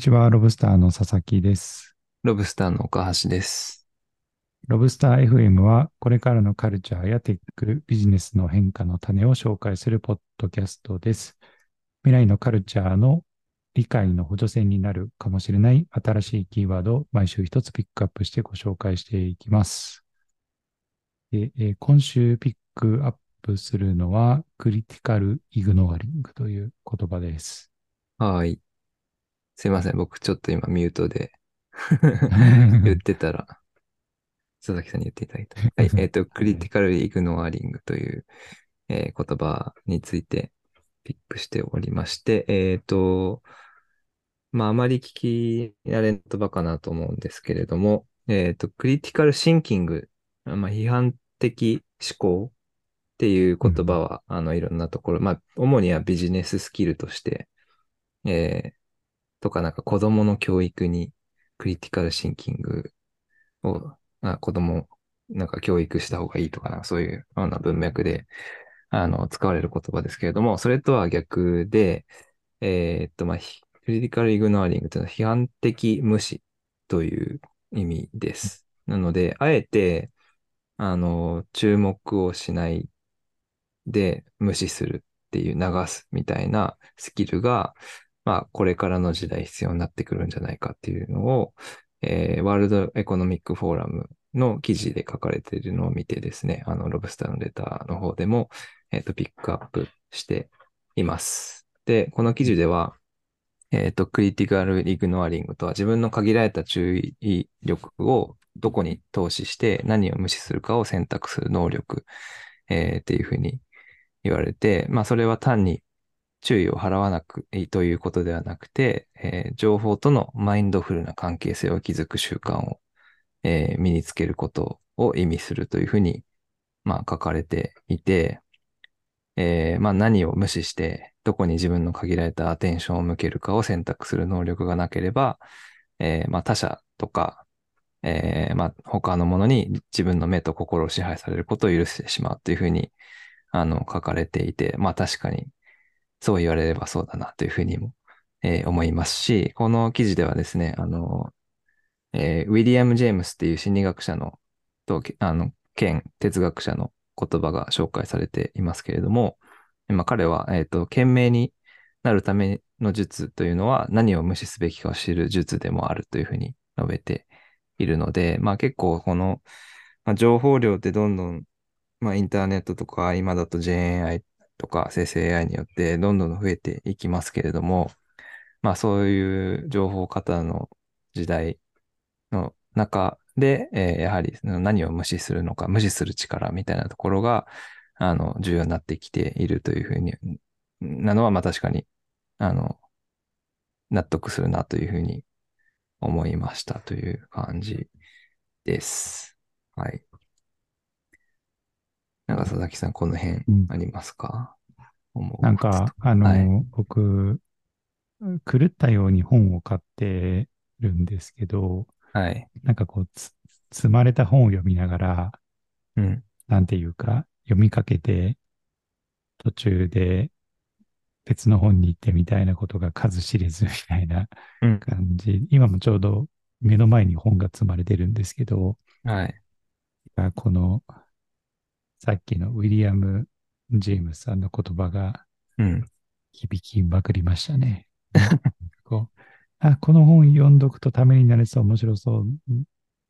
こんにちは、ロブスターの佐々木です。ロブスターの岡橋です。ロブスター FM は、これからのカルチャーやテック、ビジネスの変化の種を紹介するポッドキャストです。未来のカルチャーの理解の補助線になるかもしれない新しいキーワードを毎週一つピックアップしてご紹介していきます。でえー今週ピックアップするのは、クリティカルイグノアリングという言葉です。はい。すいません。僕ちょっと今ミュートで 言ってたら、佐々木さんに言っていただいた。はい。えっ、と、クリティカルイグノアリングという、えー言葉についてピックしておりまして、えっ、と、まあ、あまり聞き慣れん言葉かなと思うんですけれども、えっ、と、クリティカルシンキング、まあ、批判的思考っていう言葉は、あの、いろんなところ、まあ、主にはビジネススキルとして、えーとか、なんか子供の教育にクリティカルシンキングを、あ子供、なんか教育した方がいいとかな、そういうような文脈で、あの、使われる言葉ですけれども、それとは逆で、えーっと、まあ、クリティカルイグノアリングというのは批判的無視という意味です。なので、あえて、あの、注目をしないで無視するっていう流すみたいなスキルが、まあ、これからの時代必要になってくるんじゃないかっていうのを、えーワールドエコノミックフォーラムの記事で書かれているのを見てですね、あの、ロブスターのレターの方でも、えっ、と、ピックアップしています。で、この記事では、えっ、と、クリティカルイグノアリングとは自分の限られた注意力をどこに投資して何を無視するかを選択する能力、えーっていうふうに言われて、まあ、それは単に注意を払わなくいいということではなくて、えー情報とのマインドフルな関係性を築く習慣を、えー身につけることを意味するというふうに、まあ、書かれていて、えーまあ、何を無視して、どこに自分の限られたアテンションを向けるかを選択する能力がなければ、えーまあ、他者とか、えーまあ、他のものに自分の目と心を支配されることを許してしまうというふうに、あの、書かれていて、まあ確かにそう言われればそうだなというふうにも、えー思いますし、この記事ではですね、あの、えーウィリアム・ジェームスっていう心理学者の、と、あの、兼哲学者の言葉が紹介されていますけれども、まあ彼は、えっ、と、賢明になるための術というのは何を無視すべきかを知る術でもあるというふうに述べているので、まあ結構この、まあ、情報量ってどんどん、まあインターネットとか今だと JNI とか生成 AI によってどんどん増えていきますけれども、まあそういう情報型の時代の中で、えーやはり何を無視するのか、無視する力みたいなところが、あの、重要になってきているというふうに、なのは、まあ確かに、あの、納得するなというふうに思いましたという感じです。はい。なんか佐々木さん、この辺うんありますか、思うなんこととか、あの、はい僕、狂ったように本を買ってるんですけど、はい。なんかこう、つ積まれた本を読みながら、うん。なんていうか、読みかけて、途中で別の本に行ってみたいなことが数知れず みたいなうん。感じ。今もちょうど目の前に本が積まれてるんですけど、はい。あこの、さっきのウィリアム・ジェームスさんの言葉がうん。響きまくりましたね。こうあ、この本読んどくとためになりそう、面白そう。んま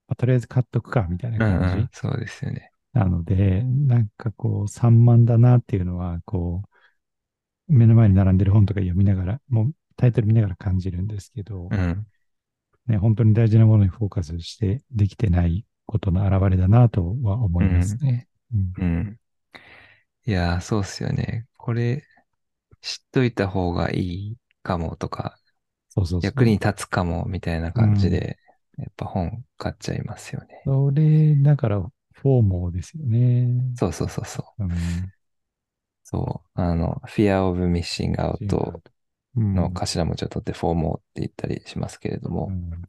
あとりあえず買っとくか、みたいなうん、感じ。うん。そうですよね。なので、なんかこう、散漫だなっていうのは、こう、目の前に並んでる本とか読みながら、もうタイトル見ながら感じるんですけど、うん。ね、本当に大事なものにフォーカスしてできてないことの表れだなとは思いますね。うんうん。いやー、そうっすよね。これ、知っといた方がいいかもとか、そうそうそう。役に立つかもみたいな感じで、やっぱ本買っちゃいますよね。それ、だから、フォーモーですよね。そうそうそうそう。うん。そう。あの、Fear of Missing Out うんの頭文字を取って FOMO って言ったりしますけれども、うん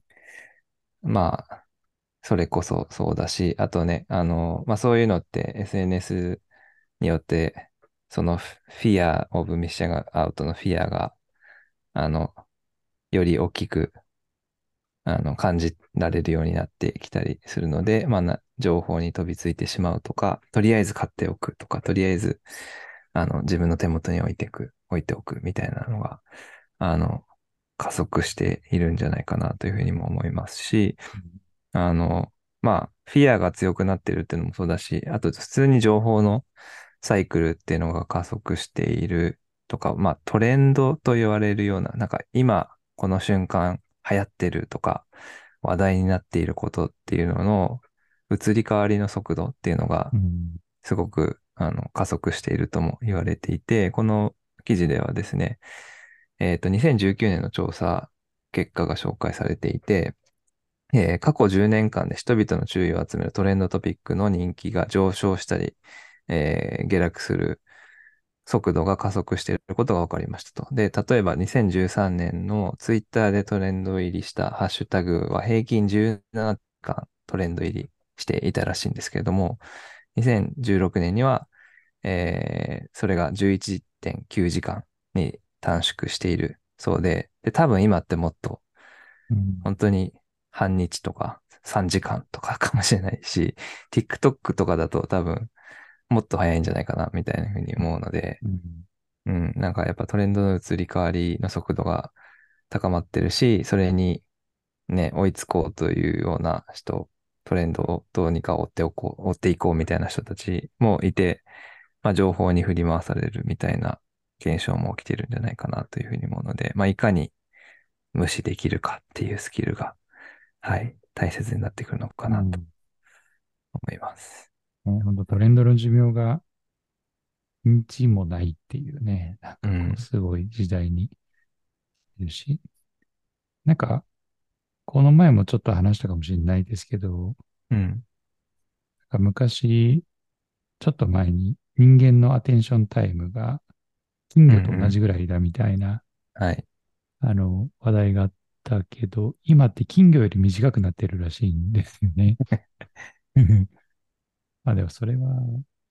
まあ、それこそそうだし、あとね、あの、まあそういうのって SNS によって、その Fear of Missing Out の Fear が、あの、より大きく、あの、感じられるようになってきたりするので、まあな、情報に飛びついてしまうとか、とりあえず買っておくとか、とりあえず、あの、自分の手元に置いてく、置いておくみたいなのが、あの、加速しているんじゃないかなというふうにも思いますし、あの、まあ、フィアが強くなってるっていうのもそうだし、あと普通に情報のサイクルっていうのが加速しているとか、まあトレンドと言われるような、なんか今この瞬間流行ってるとか話題になっていることっていうのの移り変わりの速度っていうのが。すごくあの加速しているとも言われていて、この記事ではですね、えっと、2019年の調査結果が紹介されていて、えー過去10年間で人々の注意を集めるトレンドトピックの人気が上昇したり、えー下落する速度が加速していることが分かりましたと。で、例えば2013年のツイッターでトレンド入りしたハッシュタグは平均17間トレンド入りしていたらしいんですけれども、2016年には、えーそれが11.9時間に短縮しているそうで、で、多分今ってもっとうん本当に半日とか3時間とかかもしれないし、TikTok とかだと多分もっと早いんじゃないかなみたいなふうに思うので、うん。うん、なんかやっぱトレンドの移り変わりの速度が高まってるし、それにね、追いつこうというような人、トレンドをどうにか追っておこう、追っていこうみたいな人たちもいて、まあ情報に振り回されるみたいな現象も起きてるんじゃないかなというふうに思うので、まあいかに無視できるかっていうスキルが、はい、大切になってくるのかなと思います。ね、本当トレンドの寿命が日もないっていうね、なんかすごい時代にいるし、なんか、この前もちょっと話したかもしれないですけど、うん、なんか昔、ちょっと前に人間のアテンションタイムが金魚と同じぐらいだみたいな、はい。あの、話題があったけど、今って金魚より短くなってるらしいんですよね。まあでもそれは、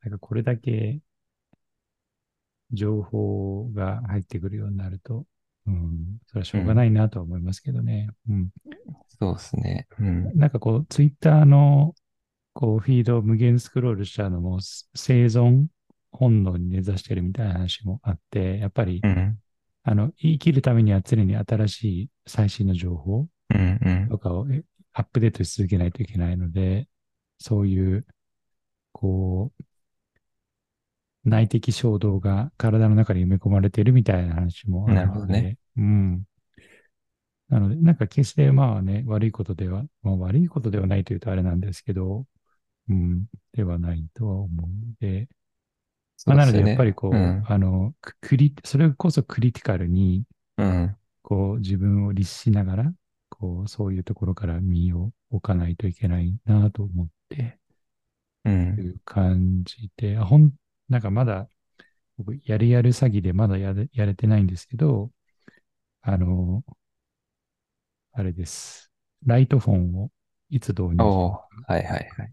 なんかこれだけ情報が入ってくるようになると、うん、それはしょうがないなとは思いますけどね。うん。そうですね。うん。なんかこう、ツイッターの、こう、フィードを無限スクロールしちゃうのも、生存本能に根ざしてるみたいな話もあって、やっぱりう、ん。あの、生きるためには常に新しい最新の情報。とかをえアップデートし続けないといけないので、そういう、こう、内的衝動が体の中に埋め込まれているみたいな話もあるので、なるほどねうん。なので、なんか決してまあね、悪いことでは、まあ悪いことではないというとあれなんですけど、うん、ではないとは思うので、まあ、なのでやっぱりこう、うん。あの、ククリ、それこそクリティカルに、うん。こう自分を律しながら、こう、そういうところから身を置かないといけないなと思ってういん。う感じで、あほん、なんかまだ、僕、やるやる詐欺でまだやれやれてないんですけど、あの、あれです。ライトフォンをいつ導入おーはいはいはい。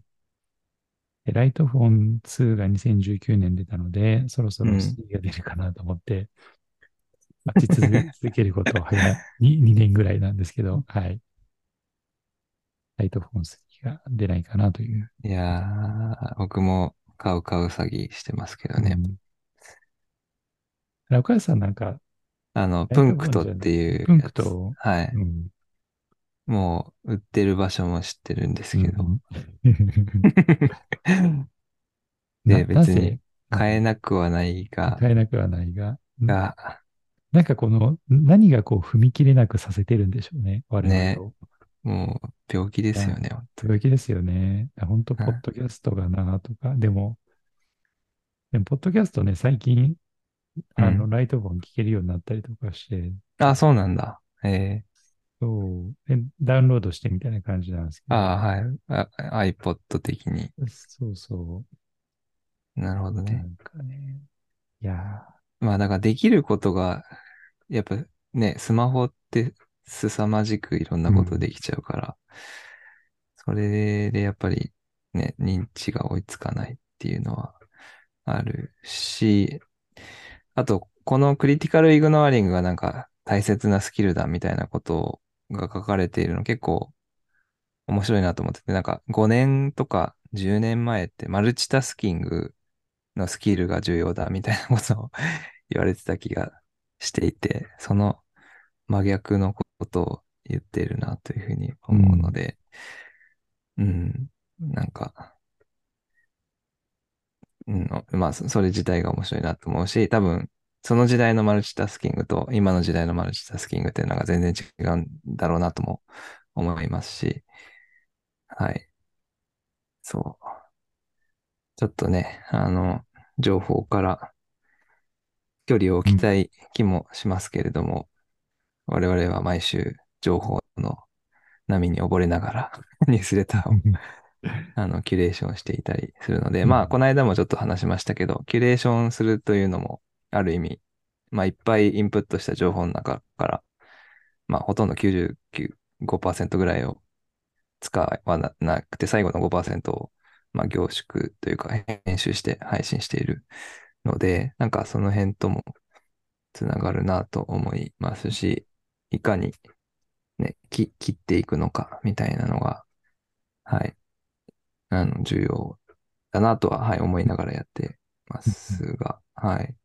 でライトフォン2が2019年出たので、そろそろうん3が出るかなと思って、待ち続け続けることを早い 2, 年ぐらいなんですけど、はい。ライトフォン3が出ないかなという。いやー、僕も買う買う詐欺してますけどね。うん。ラ岡谷さんなんか、あの、プンクトっていう。プンクトはい。うん。もう、売ってる場所も知ってるんですけど。うん で、な別に買えなくはないが、買えなくはないが、が、なんかこの、何がこう踏み切れなくさせてるんでしょうね、我ね。々を。もう、病気ですよね。病気ですよね。本当、はい。ポッドキャストがなとか、でも、でも、ポッドキャストね、最近、あの、うん。ライトフォン聞けるようになったりとかして、あ、そうなんだ。えそう、でダウンロードしてみたいな感じなんですけー、ど、あはい。あ。iPod 的に。そうそなるほどう、なね。んかね、いやまあ、だからできることが、やっぱね、スマホって凄まじくいろんなことできちゃうから、それでやっぱりね、認知が追いつかないっていうのはあるし、あと、このクリティカルイグノアリングがなんか大切なスキルだみたいなことが書かれているの結構面白いなと思ってて、なんか5年とか10年前ってマルチタスキングのスキルが重要だみたいなことを 言われてた気がしていて、その真逆のことを言っているなというふうに思うので、うん、なんか、うん、まあ、それ自体が面白いなと思うし、多分、その時代のマルチタスキングと今の時代のマルチタスキングっていうのが全然違うんだろうなとも思いますし、はい。そう。ちょっとね、あの、情報から距離を置きたい気もしますけれども、我々は毎週情報の波に溺れながら ニュースレターをあの、キュレーションしていたりするので、うんまあ、この間もちょっと話しましたけど、キュレーションするというのも、ある意味、まあ、いっぱいインプットした情報の中から、まあ、ほとんど99.5%ぐらいを使わなくて、最後の5%を、まあ、凝縮というか、編集して配信しているので、なんかその辺ともつながるなと思いますし、いかにね、切っていくのかみたいなのが、はい、あの、重要だなとは、はい、思いながらやってますが、はい。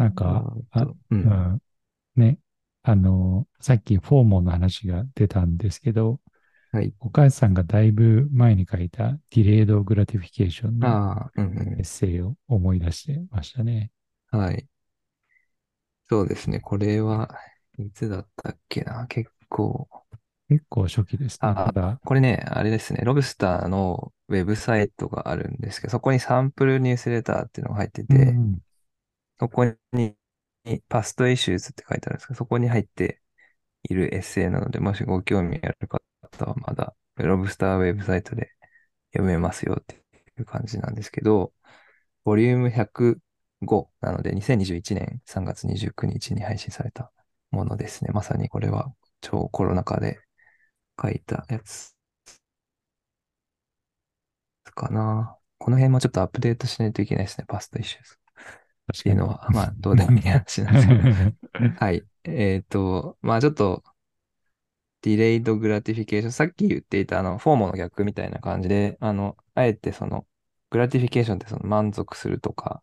なんか、ああとう。うんん、ね、あの、さっき FOMO の話が出たんですけど、はい。岡安さんがだいぶ前に書いた delayed gratification のエッセイを思い出してましたね。うん。はい。そうですね。これは、いつだったっけな？結構、結構初期ですね。あこれね、あれですね。 Lobsterr のウェブサイトがあるんですけど、そこにサンプルニュースレターっていうのが入ってて、うんそこに、パストイシューズって書いてあるんですけど、そこに入っているエッセイなので、もしご興味ある方はまだ、ロブスターウェブサイトで読めますよっていう感じなんですけど、ボリューム105なので、2021年3月29日に配信されたものですね。まさにこれは超コロナ禍で書いたやつかな。この辺もちょっとアップデートしないといけないですね、 past issues。っていうのは、まあ、どうでもいい話なんですけど。はい。えっ、と、まあちょっと、 delayed gratification、さっき言っていたあの、 FOMO の逆みたいな感じで、あの、あえてその、 gratification ってその満足するとか、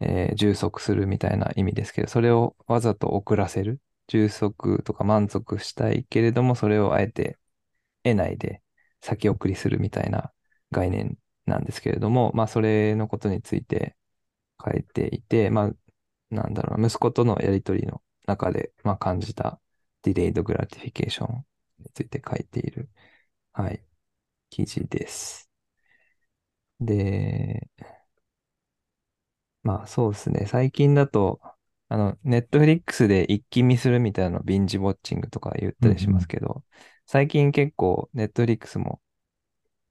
えー充足するみたいな意味ですけど、それをわざと遅らせる。充足とか満足したいけれども、それをあえて得ないで先送りするみたいな概念なんですけれども、まあそれのことについて書いていて、まあなんだろうな、息子とのやりとりの中で、まあ、感じた delayed gratification について書いている、はい、記事です。で、まあそうですね、最近だと、あの、 Netflix で一気見するみたいなの binge watching とか言ったりしますけど、最近結構ネットフリックスも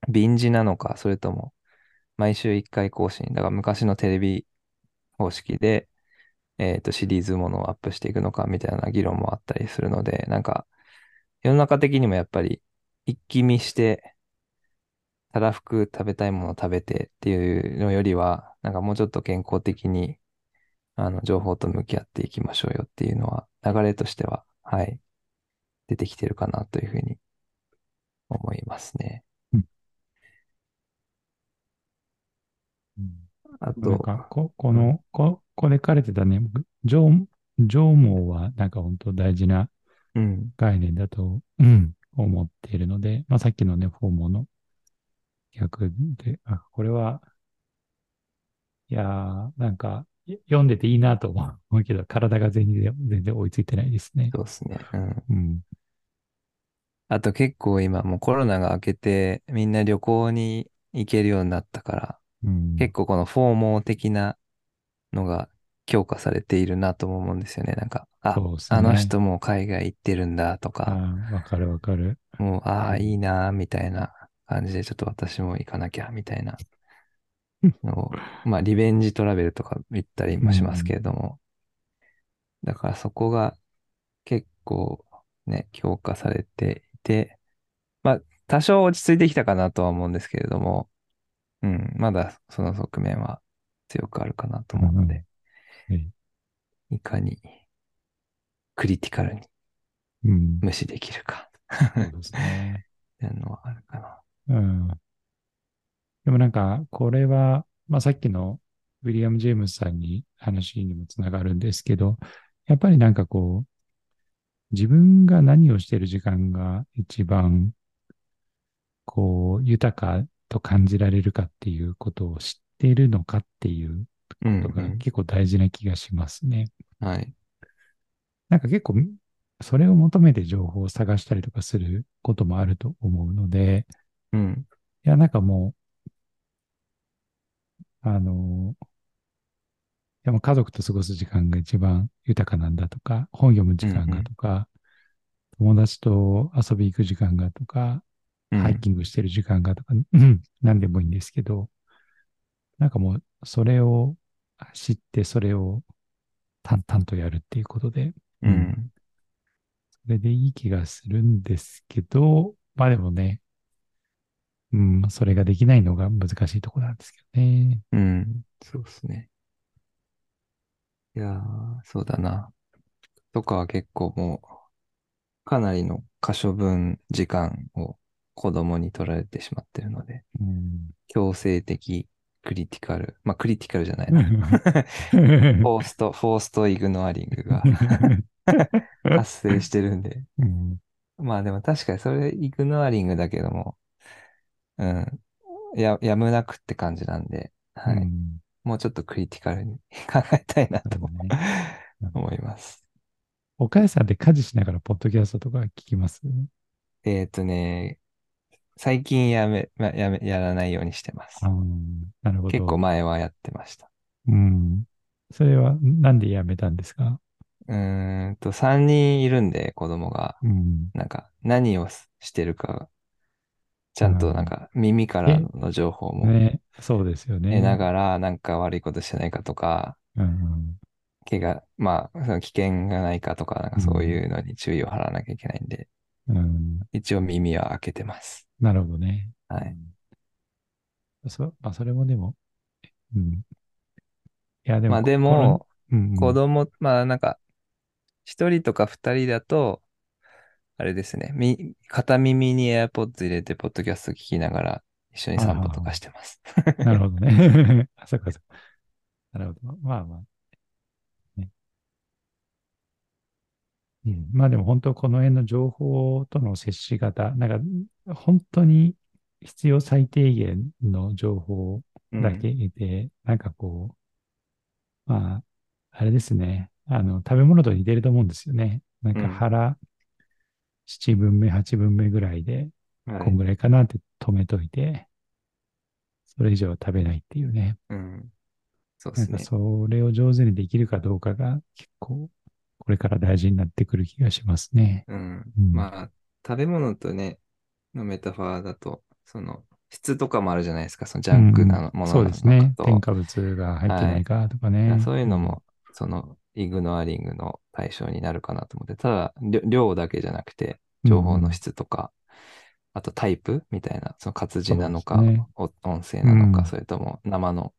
ビンジなのか、それとも毎週一回更新、だから昔のテレビ方式で、えっと、シリーズものをアップしていくのかみたいな議論もあったりするので、なんか、世の中的にもやっぱり、一気見して、たらふく食べたいものを食べてっていうのよりは、なんかもうちょっと健康的に、あの、情報と向き合っていきましょうよっていうのは、流れとしては、はい、出てきてるかなというふうに思いますね。あなんと、かこ、この、こ、これ書かれてたね、僕上、上毛はなんか本当大事なうん、概念だと、うん、思っているので、まあさっきのね、フォーモの逆で、あ、これは、いやー、なんか、い読んでていいなと思うけど、体が全然、全然追いついてないですね。そうですね。うん。うん。あと結構今もうコロナが明けてみんな旅行に行けるようになったから、うん。結構このフォーモー的なのが強化されているなとも思うんですよね。なんか、あ、そうですねあの人も海外行ってるんだとあか、ーわかるわかる。もう、ああ、いいな、みたいな感じで、ちょっと私も行かなきゃ、みたいな のを、まあ、リベンジトラベルとか言ったりもしますけれども、だからそこが結構ね、強化されていて、まあ、多少落ち着いてきたかなとは思うんですけれども、うん、まだその側面は強くあるかなと思うので、はいいかにクリティカルにうん。無視できるか。そうですね。っていうのはあるかな。うん。でもなんか、これは、まあさっきのウィリアム・ジェームスさんに話にもつながるんですけど、やっぱりなんかこう、自分が何をしている時間が一番、こう、豊かと感じられるかっていうことを知っているのかっていううん、ことがうん結構大事な気がしますね。はい。なんか結構、それを求めて情報を探したりとかすることもあると思うので、うん。いや、なんかもう、あの、いやもう家族と過ごす時間が一番豊かなんだとか、本読む時間がとか、友達と遊び行く時間がとか、うんハイキングしてる時間がとか、うん何でもいいんですけど、なんかもう、それを知って、それを淡々とやるっていうことで、うん。それでいい気がするんですけど、まあでもね、うん、それができないのが難しいところなんですけどね。うん。そうですね。いやー、そうだな。とかは結構もう、かなりの可処分時間を子供に取られてしまってるので、うん強制的クリティカル、まあクリティカルじゃないな。フォースト、フォーストイグノアリングが 発生してるんで。うんまあでも確かにそれイグノアリングだけども、うん、や、やむなくって感じなんで、はい。うんもうちょっとクリティカルに 考えたいなと思います。岡谷さんって家事しながらポッドキャストとか聞きます？えっとね、最近やめ、まやめ、やらないようにしてますなるほど。結構前はやってました。うん。それはなんでやめたんですか？うーんと、3人いるんで子供が、うん。なんか何をししてるか、ちゃんとなんか耳からの情報もね、そうですよね。得ながら、なんか悪いことしてないかとか、うん怪我、まあ、その危険がないかとか、なんかそういうのに注意を払わなきゃいけないんで、うん。うん。一応耳は開けてます。なるほどね。はい。そまあ、それもでも、うん。いや、でも、まあでも、うん子供、まあなんか、一人とか二人だと、あれですね、み、片耳に AirPods 入れて、ポッドキャスト聞きながら、一緒に散歩とかしてます。なるほどね。あ、そっかそっか。なるほど。まあまあ。うん、まあでも本当この辺の情報との接し方、なんか本当に必要最低限の情報だけ得て、なんかこう、まあ、あれですね。あの、食べ物と似てると思うんですよね。なんかうん腹7分目、8分目ぐらいで、こんぐらいかなって止めといて、それ以上は食べないっていうね。うん。そうですね。なんかそれを上手にできるかどうかが結構これから大事になってくる気がしますね。うん。うんまあ、食べ物とね、のメタファーだと、その、質とかもあるじゃないですか、そのジャンクなものそうなですね。添加物が入ってないかとかね。そういうのも、その、イグノアリングの対象になるかなと思って、ただ、量量だけじゃなくて、情報の質とか、あとタイプみたいな、その活字なのか、ねお音声なのか、うんそれとも生の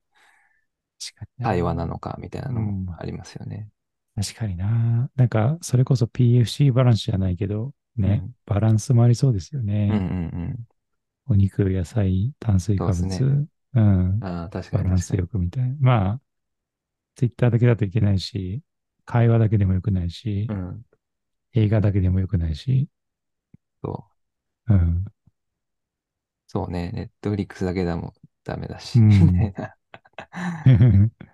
対話なのかみたいなのうんもありますよね。確かにな。なんか、それこそ PFC バランスじゃないけど、ね、うんバランスもありそうですようんうんね。お肉、野菜、炭水化物、そうねうんうん。、ああ、確かバランス。よくみたいな。まあ、ツイッターだけだといけないし、会話だけでもよくないし、うん。映画だけでもよくないし、そう。うん。そうね。ネットフリックスだけでもダメだし、うんみたいな。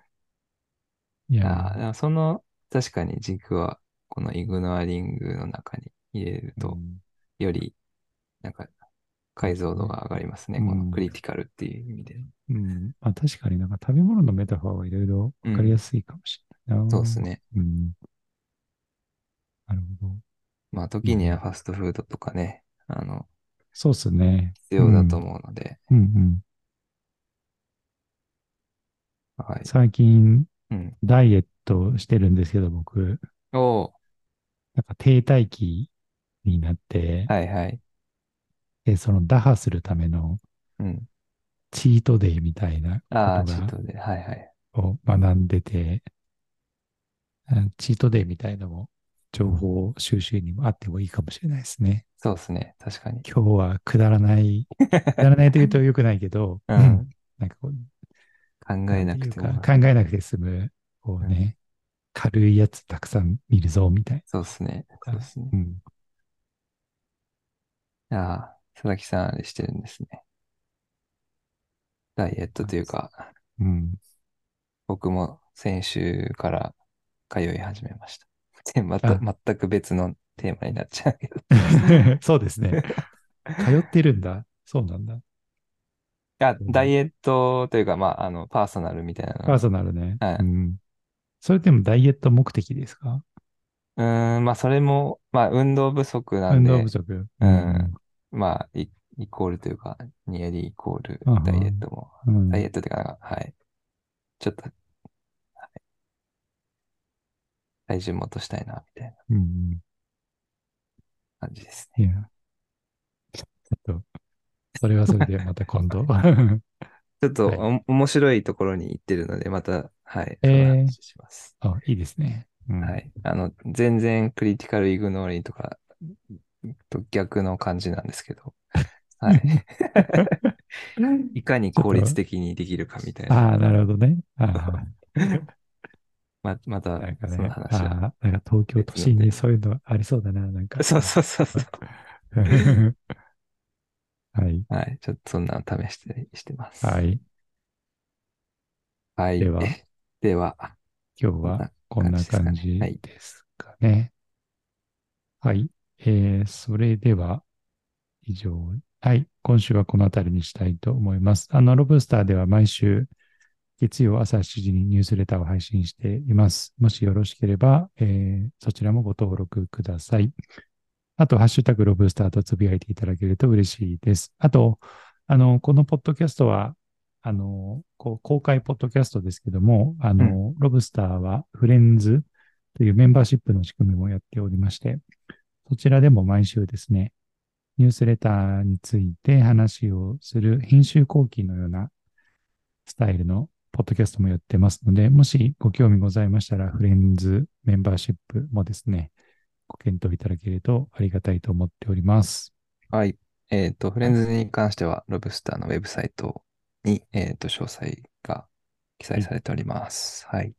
いあやその、確かに軸は、このイグノアリングの中に入れるー、と、より、なんか、解像度が上がりますね。うんこのクリティカルっていう意味で。うん、うんまあ、確かになんか食べ物のメタファーはいろいろわかりやすいかもしれないな。そうですね。うん。なるほど。まあ、時にはファストフードとかね、あの、そうですね。必要だと思うので、うん。うんうん。はい。最近、うん。ダイエットしてるんですけど、僕、おーなんか停滞期になって、はいはい。でその打破するためのうん。チートデイみたいなああ、ことがチートで。はいはい。を学んでて、うんチートデイみたいなのも、情報収集にもあってもいいかもしれないですね。そうですね。確かに。今日はくだらない、くだらないというと良くないけど、うん なんかこう、考えなくても。考えなくて済む、こうね、軽いやつたくさん見るぞ、みたいそうですね。そうですね。な。うん。ああ、佐々木さんあれしてるんですね。ダイエットというか、うん。僕も先週から通い始めました。でまたあ全く別のテーマになっちゃうけど。そうですね。通ってるんだ。そうなんだ。いや、ダイエットというか、まあ、あの、パーソナルみたいなの。パーソナルね。はいうん。それでもダイエット目的ですか？うーん、まあ、それも、まあ、運動不足なんで運動不、足。うんまあ、イイコールというか、ニエリイコールうんうんダイエットも、うん。ダイエットというか、はい。ちょっと、はい、体重も落としたいな、みたいなうん。感じですね。いや。ちょっと、それはそれでまた今度。ちょっとはいお、面白いところに行ってるので、また、はい、えー話します。あ、いいですね。うんはい。あの、全然クリティカルイグノーリーとかと逆の感じなんですけど、はい。いかに効率的にできるかみたいな。ああ、なるほどね。あ ま、まあ、たなんか、そのね、話なんか東京都心にそういうのありそうだな、なんか。そうそうそうそう。はい。はい。ちょっとそんなの試して、してます。はい。はい。ではでは、今日はこんな感じはいですかね。はい。えー、それでは、以上。はい。今週はこの辺りにしたいと思います。あの、ロブスターでは毎週、月曜朝7時にニュースレターを配信しています。もしよろしければ、えーそちらもご登録ください。あと、ハッシュタグロブスターとつぶやいていただけると嬉しいです。あと、あの、このポッドキャストは、あの、こう公開ポッドキャストですけども、あの、ロブスターはフレンズというメンバーシップの仕組みもやっておりまして、そちらでも毎週ですね、ニュースレターについて話をする編集後期のようなスタイルのポッドキャストもやってますので、もしご興味ございましたら、フレンズメンバーシップもですね、ご検討いただけるとありがたいと思っております。はい。えっ、と、フレンズに関しては、ロブスターのウェブサイトに、えっ、と、詳細が記載されております。はい。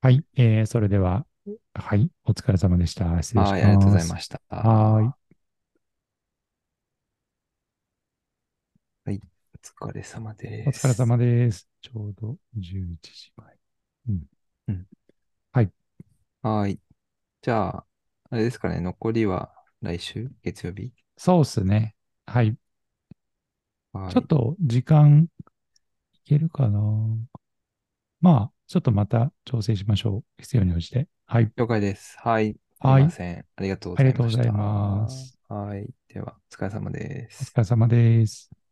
はい、えー、それでは、はい、お疲れ様でした。失礼します。はい、ありがとうございました。はーい。お疲れ様でおす。疲れ様です。ちょうど11時前。はい。じゃあ、あれですかね、残りは来週？月曜日？そうっすね。はい。はい。ちょっと時間いけるかな。まあ、ちょっとまた調整しましょう。必要に応じて。はい。了解です。はい。すいはいません。ありがとうございました。ありがとうございます。はい。では、お疲れ様でおす。疲れ様です。